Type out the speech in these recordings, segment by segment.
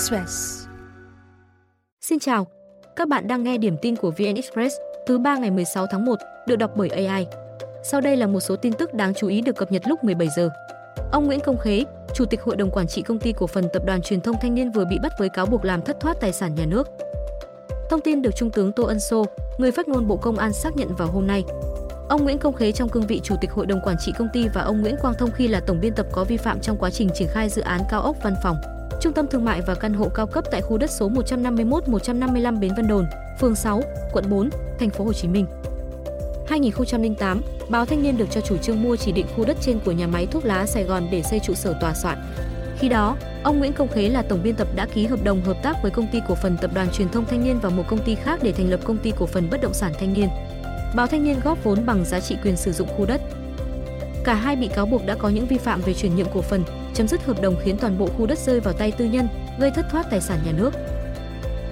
Express. Xin chào, các bạn đang nghe điểm tin của VN Express thứ ba ngày 16 tháng 1, được đọc bởi AI. Sau đây là một số tin tức đáng chú ý được cập nhật lúc 17 giờ. Ông Nguyễn Công Khế, Chủ tịch Hội đồng Quản trị Công ty Cổ phần Tập đoàn Truyền thông Thanh niên vừa bị bắt với cáo buộc làm thất thoát tài sản nhà nước. Thông tin được Trung tướng Tô Ân Sô, người phát ngôn Bộ Công an xác nhận vào hôm nay. Ông Nguyễn Công Khế trong cương vị Chủ tịch Hội đồng Quản trị công ty và ông Nguyễn Quang Thông khi là tổng biên tập có vi phạm trong quá trình triển khai dự án cao ốc văn phòng, trung tâm thương mại và căn hộ cao cấp tại khu đất số 151-155 Bến Vân Đồn, phường 6, quận 4, thành phố Hồ Chí Minh. 2008, báo Thanh niên được cho chủ trương mua chỉ định khu đất trên của nhà máy thuốc lá Sài Gòn để xây trụ sở tòa soạn. Khi đó, ông Nguyễn Công Khế là tổng biên tập đã ký hợp đồng hợp tác với công ty cổ phần tập đoàn truyền thông Thanh niên và một công ty khác để thành lập công ty cổ phần bất động sản Thanh niên. Báo Thanh niên góp vốn bằng giá trị quyền sử dụng khu đất. Cả hai bị cáo buộc đã có những vi phạm về chuyển nhượng cổ phần, chấm dứt hợp đồng khiến toàn bộ khu đất rơi vào tay tư nhân, gây thất thoát tài sản nhà nước.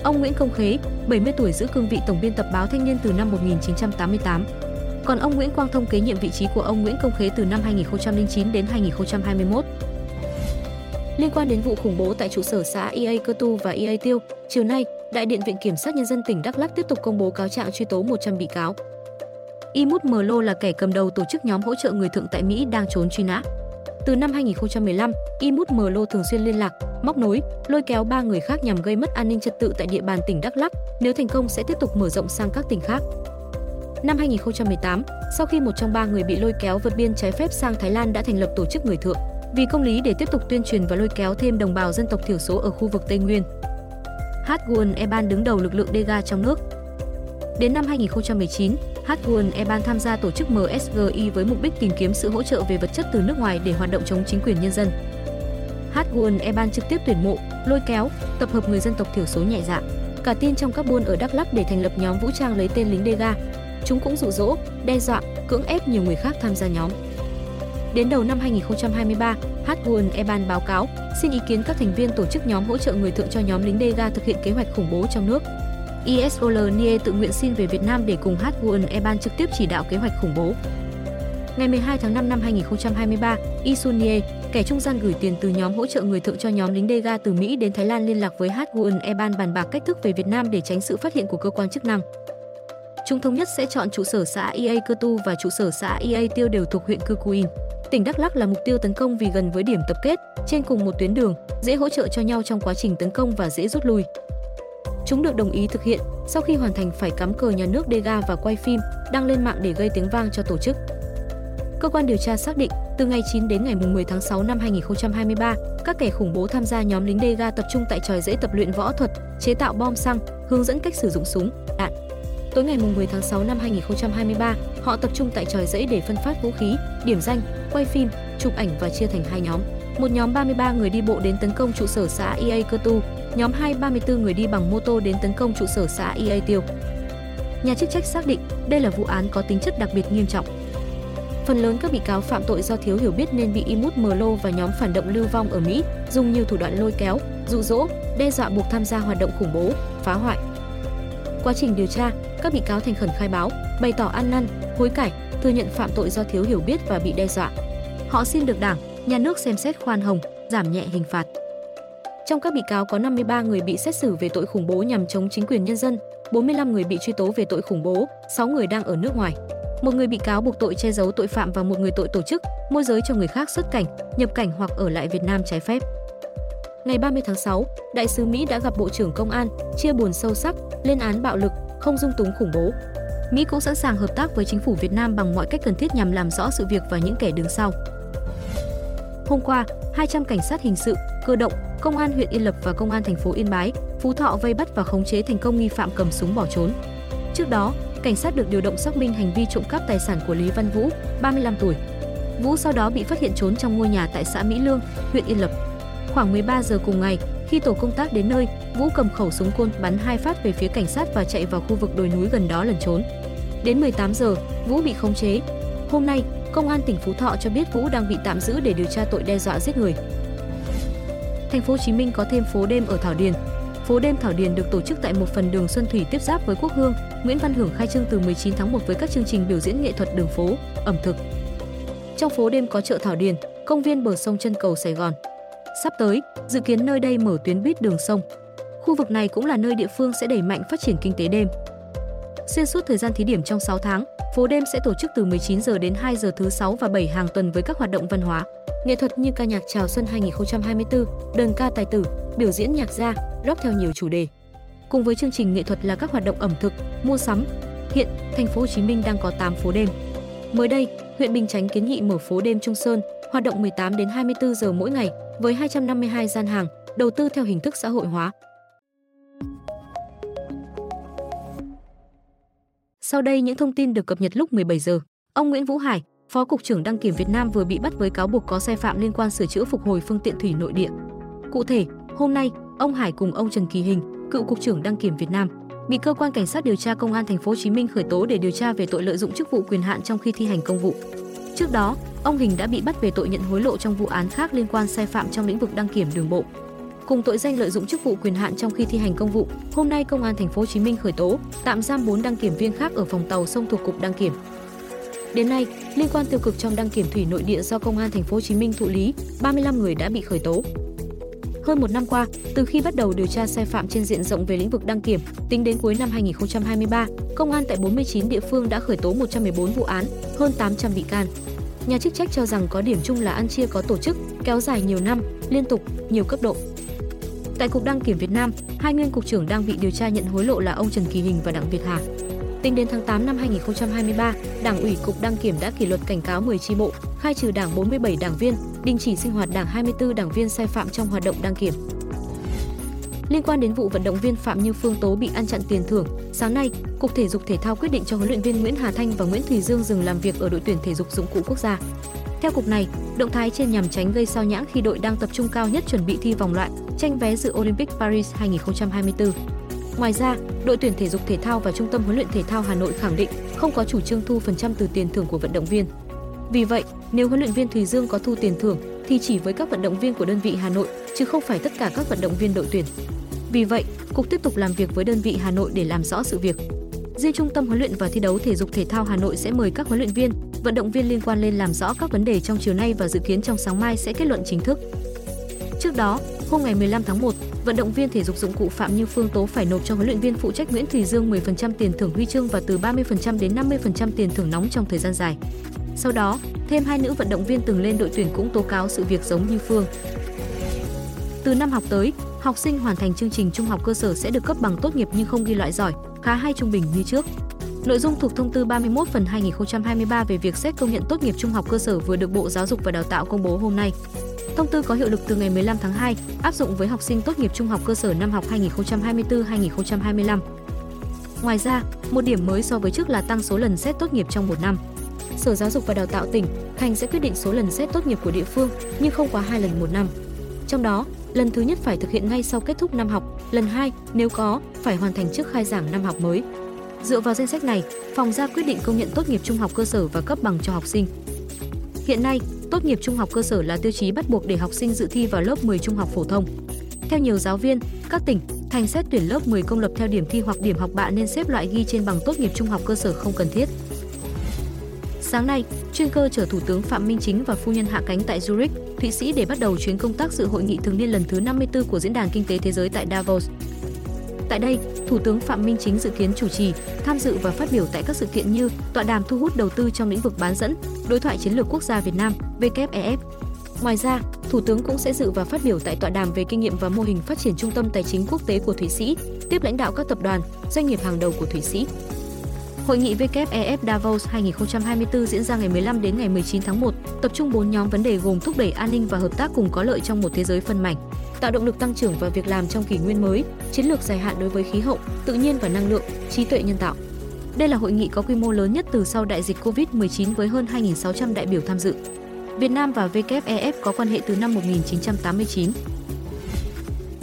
Ông Nguyễn Công Khế, 70 tuổi giữ cương vị tổng biên tập báo Thanh niên từ năm 1988. Còn ông Nguyễn Quang Thông kế nhiệm vị trí của ông Nguyễn Công Khế từ năm 2009 đến 2021. Liên quan đến vụ khủng bố tại trụ sở xã EA Cơ Tu và EA Tiêu, chiều nay, Đại điện Viện Kiểm sát Nhân dân tỉnh Đắk Lắk tiếp tục công bố cáo trạng truy tố 100 bị cáo. Imut Mlo là kẻ cầm đầu tổ chức nhóm hỗ trợ người thượng tại Mỹ đang trốn truy nã. Từ năm 2015, Imut Mlo thường xuyên liên lạc, móc nối, lôi kéo ba người khác nhằm gây mất an ninh trật tự tại địa bàn tỉnh Đắk Lắk. Nếu thành công sẽ tiếp tục mở rộng sang các tỉnh khác. Năm 2018, sau khi một trong ba người bị lôi kéo vượt biên trái phép sang Thái Lan đã thành lập tổ chức người thượng vì công lý để tiếp tục tuyên truyền và lôi kéo thêm đồng bào dân tộc thiểu số ở khu vực Tây Nguyên. Hatgun Eban đứng đầu lực lượng Dega trong nước. Đến năm 2019, Hatun Eban tham gia tổ chức MSGI với mục đích tìm kiếm sự hỗ trợ về vật chất từ nước ngoài để hoạt động chống chính quyền nhân dân. Hatun Eban trực tiếp tuyển mộ, lôi kéo, tập hợp người dân tộc thiểu số nhẹ dạ, cả tin trong các buôn ở Đắk Lắk để thành lập nhóm vũ trang lấy tên lính Dega. Chúng cũng dụ dỗ, đe dọa, cưỡng ép nhiều người khác tham gia nhóm. Đến đầu năm 2023, Hatun Eban báo cáo xin ý kiến các thành viên tổ chức nhóm hỗ trợ người thượng cho nhóm lính Dega thực hiện kế hoạch khủng bố trong nước. ISOL Nie tự nguyện xin về Việt Nam để cùng Hatgun Eban trực tiếp chỉ đạo kế hoạch khủng bố. Ngày 12 tháng 5 năm 2023, Isun Nie, kẻ trung gian gửi tiền từ nhóm hỗ trợ người thượng cho nhóm lính Dega từ Mỹ đến Thái Lan liên lạc với Hatgun Eban bàn bạc cách thức về Việt Nam để tránh sự phát hiện của cơ quan chức năng. Chúng thống nhất sẽ chọn trụ sở xã EA Cơ Tu và trụ sở xã EA Tiêu đều thuộc huyện Cư Kuin, Tỉnh Đắk Lắk là mục tiêu tấn công vì gần với điểm tập kết, trên cùng một tuyến đường, dễ hỗ trợ cho nhau trong quá trình tấn công và dễ rút lui. Chúng được đồng ý thực hiện sau khi hoàn thành phải cắm cờ nhà nước Dega và quay phim, đăng lên mạng để gây tiếng vang cho tổ chức. Cơ quan điều tra xác định, từ ngày 9 đến ngày 10 tháng 6 năm 2023, các kẻ khủng bố tham gia nhóm lính Dega tập trung tại tròi dãy tập luyện võ thuật, chế tạo bom xăng, hướng dẫn cách sử dụng súng, đạn. Tối ngày 10 tháng 6 năm 2023, họ tập trung tại tròi dãy để phân phát vũ khí, điểm danh, quay phim, chụp ảnh và chia thành hai nhóm. Một nhóm 33 người đi bộ đến tấn công trụ sở xã EA Cơ Tu, nhóm 2 34 người đi bằng mô tô đến tấn công trụ sở xã EA Tiêu. Nhà chức trách xác định đây là vụ án có tính chất đặc biệt nghiêm trọng. Phần lớn các bị cáo phạm tội do thiếu hiểu biết nên bị Imut Mlo và nhóm phản động lưu vong ở Mỹ dùng nhiều thủ đoạn lôi kéo, dụ dỗ, đe dọa buộc tham gia hoạt động khủng bố, phá hoại. Quá trình điều tra, các bị cáo thành khẩn khai báo, bày tỏ ăn năn, hối cải, thừa nhận phạm tội do thiếu hiểu biết và bị đe dọa. Họ xin được Đảng, nhà nước xem xét khoan hồng, giảm nhẹ hình phạt. Trong các bị cáo có 53 người bị xét xử về tội khủng bố nhằm chống chính quyền nhân dân, 45 người bị truy tố về tội khủng bố, 6 người đang ở nước ngoài. Một người bị cáo buộc tội che giấu tội phạm và một người tội tổ chức, môi giới cho người khác xuất cảnh, nhập cảnh hoặc ở lại Việt Nam trái phép. Ngày 30 tháng 6, Đại sứ Mỹ đã gặp Bộ trưởng Công an, chia buồn sâu sắc, lên án bạo lực, không dung túng khủng bố. Mỹ cũng sẵn sàng hợp tác với chính phủ Việt Nam bằng mọi cách cần thiết nhằm làm rõ sự việc và những kẻ đứng sau. Hôm qua, 200 cảnh sát hình sự, cơ động, công an huyện Yên Lập và công an thành phố Yên Bái, Phú Thọ vây bắt và khống chế thành công nghi phạm cầm súng bỏ trốn. Trước đó, cảnh sát được điều động xác minh hành vi trộm cắp tài sản của Lý Văn Vũ, 35 tuổi. Vũ sau đó bị phát hiện trốn trong ngôi nhà tại xã Mỹ Lương, huyện Yên Lập. Khoảng 13 giờ cùng ngày, khi tổ công tác đến nơi, Vũ cầm khẩu súng côn bắn hai phát về phía cảnh sát và chạy vào khu vực đồi núi gần đó lẩn trốn. Đến 18 giờ, Vũ bị khống chế. Hôm nay, Công an tỉnh Phú Thọ cho biết Vũ đang bị tạm giữ để điều tra tội đe dọa giết người. Thành phố Hồ Chí Minh có thêm phố đêm ở Thảo Điền. Phố đêm Thảo Điền được tổ chức tại một phần đường Xuân Thủy tiếp giáp với Quốc Hương. Nguyễn Văn Hưởng khai trương từ 19 tháng 1 với các chương trình biểu diễn nghệ thuật đường phố, ẩm thực. Trong phố đêm có chợ Thảo Điền, công viên bờ sông chân cầu Sài Gòn. Sắp tới, dự kiến nơi đây mở tuyến buýt đường sông. Khu vực này cũng là nơi địa phương sẽ đẩy mạnh phát triển kinh tế đêm. Xuyên suốt thời gian thí điểm trong 6 tháng, phố đêm sẽ tổ chức từ 19 giờ đến 2 giờ thứ 6 và 7 hàng tuần với các hoạt động văn hóa, nghệ thuật như ca nhạc chào xuân 2024, đơn ca tài tử, biểu diễn nhạc gia, rock theo nhiều chủ đề. Cùng với chương trình nghệ thuật là các hoạt động ẩm thực, mua sắm. Hiện, thành phố Hồ Chí Minh đang có 8 phố đêm. Mới đây, huyện Bình Chánh kiến nghị mở phố đêm Trung Sơn, hoạt động 18 đến 24 giờ mỗi ngày với 252 gian hàng, đầu tư theo hình thức xã hội hóa. Sau đây những thông tin được cập nhật lúc 17 giờ. Ông Nguyễn Vũ Hải, Phó cục trưởng đăng kiểm Việt Nam vừa bị bắt với cáo buộc có sai phạm liên quan sửa chữa phục hồi phương tiện thủy nội địa. Cụ thể, hôm nay, ông Hải cùng ông Trần Kỳ Hình, cựu cục trưởng đăng kiểm Việt Nam, bị cơ quan cảnh sát điều tra công an thành phố Hồ Chí Minh khởi tố để điều tra về tội lợi dụng chức vụ quyền hạn trong khi thi hành công vụ. Trước đó, ông Hình đã bị bắt về tội nhận hối lộ trong vụ án khác liên quan sai phạm trong lĩnh vực đăng kiểm đường bộ. Cùng tội danh lợi dụng chức vụ quyền hạn trong khi thi hành công vụ, hôm nay công an thành phố Hồ Chí Minh khởi tố, tạm giam 4 đăng kiểm viên khác ở phòng tàu sông thuộc cục đăng kiểm. Đến nay, liên quan tiêu cực trong đăng kiểm thủy nội địa do công an thành phố Hồ Chí Minh thụ lý, 35 người đã bị khởi tố. Hơn một năm qua, từ khi bắt đầu điều tra sai phạm trên diện rộng về lĩnh vực đăng kiểm, tính đến cuối năm 2023, công an tại 49 địa phương đã khởi tố 114 vụ án, hơn 800 bị can. Nhà chức trách cho rằng có điểm chung là ăn chia có tổ chức, kéo dài nhiều năm, liên tục, nhiều cấp độ. Tại Cục Đăng kiểm Việt Nam, hai nguyên cục trưởng đang bị điều tra nhận hối lộ là ông Trần Kỳ Hình và Đặng Việt Hà. Tính đến tháng 8 năm 2023, Đảng ủy Cục Đăng kiểm đã kỷ luật cảnh cáo 10 chi bộ, khai trừ Đảng 47 đảng viên, đình chỉ sinh hoạt Đảng 24 đảng viên sai phạm trong hoạt động đăng kiểm. Liên quan đến vụ vận động viên Phạm Như Phương Tố bị ăn chặn tiền thưởng, sáng nay, Cục Thể dục Thể thao quyết định cho huấn luyện viên Nguyễn Hà Thanh và Nguyễn Thùy Dương dừng làm việc ở đội tuyển thể dục dụng cụ quốc gia. Theo cục này, động thái trên nhằm tránh gây sao nhãng khi đội đang tập trung cao nhất chuẩn bị thi vòng loại, tranh vé dự Olympic Paris 2024. Ngoài ra, đội tuyển thể dục thể thao và trung tâm huấn luyện thể thao Hà Nội khẳng định không có chủ trương thu phần trăm từ tiền thưởng của vận động viên. Vì vậy, nếu huấn luyện viên Thùy Dương có thu tiền thưởng thì chỉ với các vận động viên của đơn vị Hà Nội chứ không phải tất cả các vận động viên đội tuyển. Vì vậy, cục tiếp tục làm việc với đơn vị Hà Nội để làm rõ sự việc. Riêng Trung tâm huấn luyện và thi đấu thể dục thể thao Hà Nội sẽ mời các huấn luyện viên, vận động viên liên quan lên làm rõ các vấn đề trong chiều nay và dự kiến trong sáng mai sẽ kết luận chính thức. Trước đó, hôm ngày 15 tháng 1, vận động viên thể dục dụng cụ Phạm Như Phương Tố phải nộp cho huấn luyện viên phụ trách Nguyễn Thùy Dương 10% tiền thưởng huy chương và từ 30% đến 50% tiền thưởng nóng trong thời gian dài. Sau đó, thêm hai nữ vận động viên từng lên đội tuyển cũng tố cáo sự việc giống như Phương. Từ năm học tới, học sinh hoàn thành chương trình trung học cơ sở sẽ được cấp bằng tốt nghiệp nhưng không ghi loại giỏi, khá hay trung bình như trước. Nội dung thuộc thông tư 31 phần 2023 về việc xét công nhận tốt nghiệp trung học cơ sở vừa được Bộ Giáo dục và Đào tạo công bố hôm nay. Thông tư có hiệu lực từ ngày 15 tháng 2, áp dụng với học sinh tốt nghiệp trung học cơ sở năm học 2024-2025. Ngoài ra, một điểm mới so với trước là tăng số lần xét tốt nghiệp trong một năm. Sở Giáo dục và Đào tạo tỉnh, thành sẽ quyết định số lần xét tốt nghiệp của địa phương, nhưng không quá hai lần một năm. Trong đó, lần thứ nhất phải thực hiện ngay sau kết thúc năm học, lần hai, nếu có, phải hoàn thành trước khai giảng năm học mới. Dựa vào danh sách này, phòng ra quyết định công nhận tốt nghiệp trung học cơ sở và cấp bằng cho học sinh. Hiện nay, tốt nghiệp trung học cơ sở là tiêu chí bắt buộc để học sinh dự thi vào lớp 10 trung học phổ thông. Theo nhiều giáo viên, các tỉnh, thành xét tuyển lớp 10 công lập theo điểm thi hoặc điểm học bạ nên xếp loại ghi trên bằng tốt nghiệp trung học cơ sở không cần thiết. Sáng nay, chuyên cơ chở Thủ tướng Phạm Minh Chính và phu nhân hạ cánh tại Zurich, Thụy Sĩ để bắt đầu chuyến công tác dự hội nghị thường niên lần thứ 54 của Diễn đàn Kinh tế Thế giới tại Davos. Tại đây, Thủ tướng Phạm Minh Chính dự kiến chủ trì, tham dự và phát biểu tại các sự kiện như tọa đàm thu hút đầu tư trong lĩnh vực bán dẫn, đối thoại chiến lược quốc gia Việt Nam, WEF. Ngoài ra, Thủ tướng cũng sẽ dự và phát biểu tại tọa đàm về kinh nghiệm và mô hình phát triển trung tâm tài chính quốc tế của Thụy Sĩ, tiếp lãnh đạo các tập đoàn, doanh nghiệp hàng đầu của Thụy Sĩ. Hội nghị WEF Davos 2024 diễn ra ngày 15 đến ngày 19 tháng 1, tập trung 4 nhóm vấn đề gồm thúc đẩy an ninh và hợp tác cùng có lợi trong một thế giới phân mảnh, tạo động lực tăng trưởng và việc làm trong kỷ nguyên mới, chiến lược dài hạn đối với khí hậu, tự nhiên và năng lượng, trí tuệ nhân tạo. Đây là hội nghị có quy mô lớn nhất từ sau đại dịch Covid-19 với hơn 2.600 đại biểu tham dự. Việt Nam và WEF có quan hệ từ năm 1989.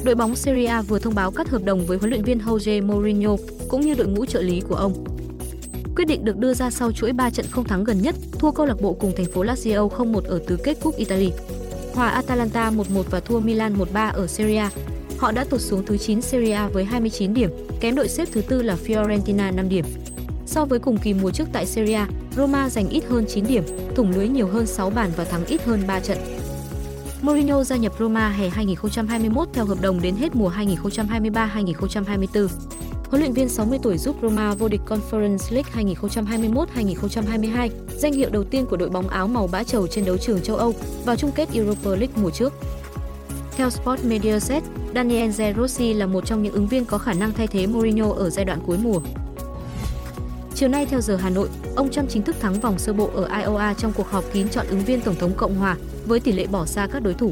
Đội bóng Serie A vừa thông báo cắt hợp đồng với huấn luyện viên Jose Mourinho cũng như đội ngũ trợ lý của ông. Quyết định được đưa ra sau chuỗi 3 trận không thắng gần nhất, thua câu lạc bộ cùng thành phố Lazio 0-1 ở tứ kết cúp Italy. Hòa Atalanta 1-1 và thua Milan 1-3 ở Serie A. Họ đã tụt xuống thứ 9 Serie A với 29 điểm, kém đội xếp thứ tư là Fiorentina 5 điểm. So với cùng kỳ mùa trước tại Serie A, Roma giành ít hơn 9 điểm, thủng lưới nhiều hơn 6 bàn và thắng ít hơn 3 trận. Mourinho gia nhập Roma hè 2021 theo hợp đồng đến hết mùa 2023-2024. Huấn luyện viên 60 tuổi giúp Roma vô địch Conference League 2021-2022, danh hiệu đầu tiên của đội bóng áo màu bã trầu trên đấu trường châu Âu vào chung kết Europa League mùa trước. Theo Sport Media Set, Daniel Rossi là một trong những ứng viên có khả năng thay thế Mourinho ở giai đoạn cuối mùa. Chiều nay theo giờ Hà Nội, ông Trump chính thức thắng vòng sơ bộ ở Iowa trong cuộc họp kín chọn ứng viên Tổng thống Cộng hòa với tỷ lệ bỏ xa các đối thủ.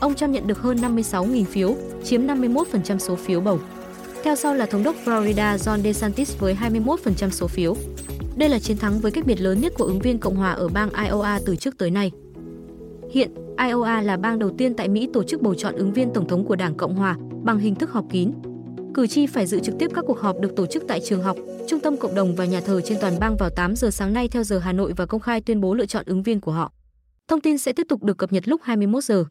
Ông Trump nhận được hơn 56.000 phiếu, chiếm 51% số phiếu bầu. Theo sau là thống đốc Florida John DeSantis với 21% số phiếu. Đây là chiến thắng với cách biệt lớn nhất của ứng viên Cộng hòa ở bang Iowa từ trước tới nay. Hiện, Iowa là bang đầu tiên tại Mỹ tổ chức bầu chọn ứng viên tổng thống của Đảng Cộng hòa bằng hình thức họp kín. Cử tri phải dự trực tiếp các cuộc họp được tổ chức tại trường học, trung tâm cộng đồng và nhà thờ trên toàn bang vào 8 giờ sáng nay theo giờ Hà Nội và công khai tuyên bố lựa chọn ứng viên của họ. Thông tin sẽ tiếp tục được cập nhật lúc 21 giờ.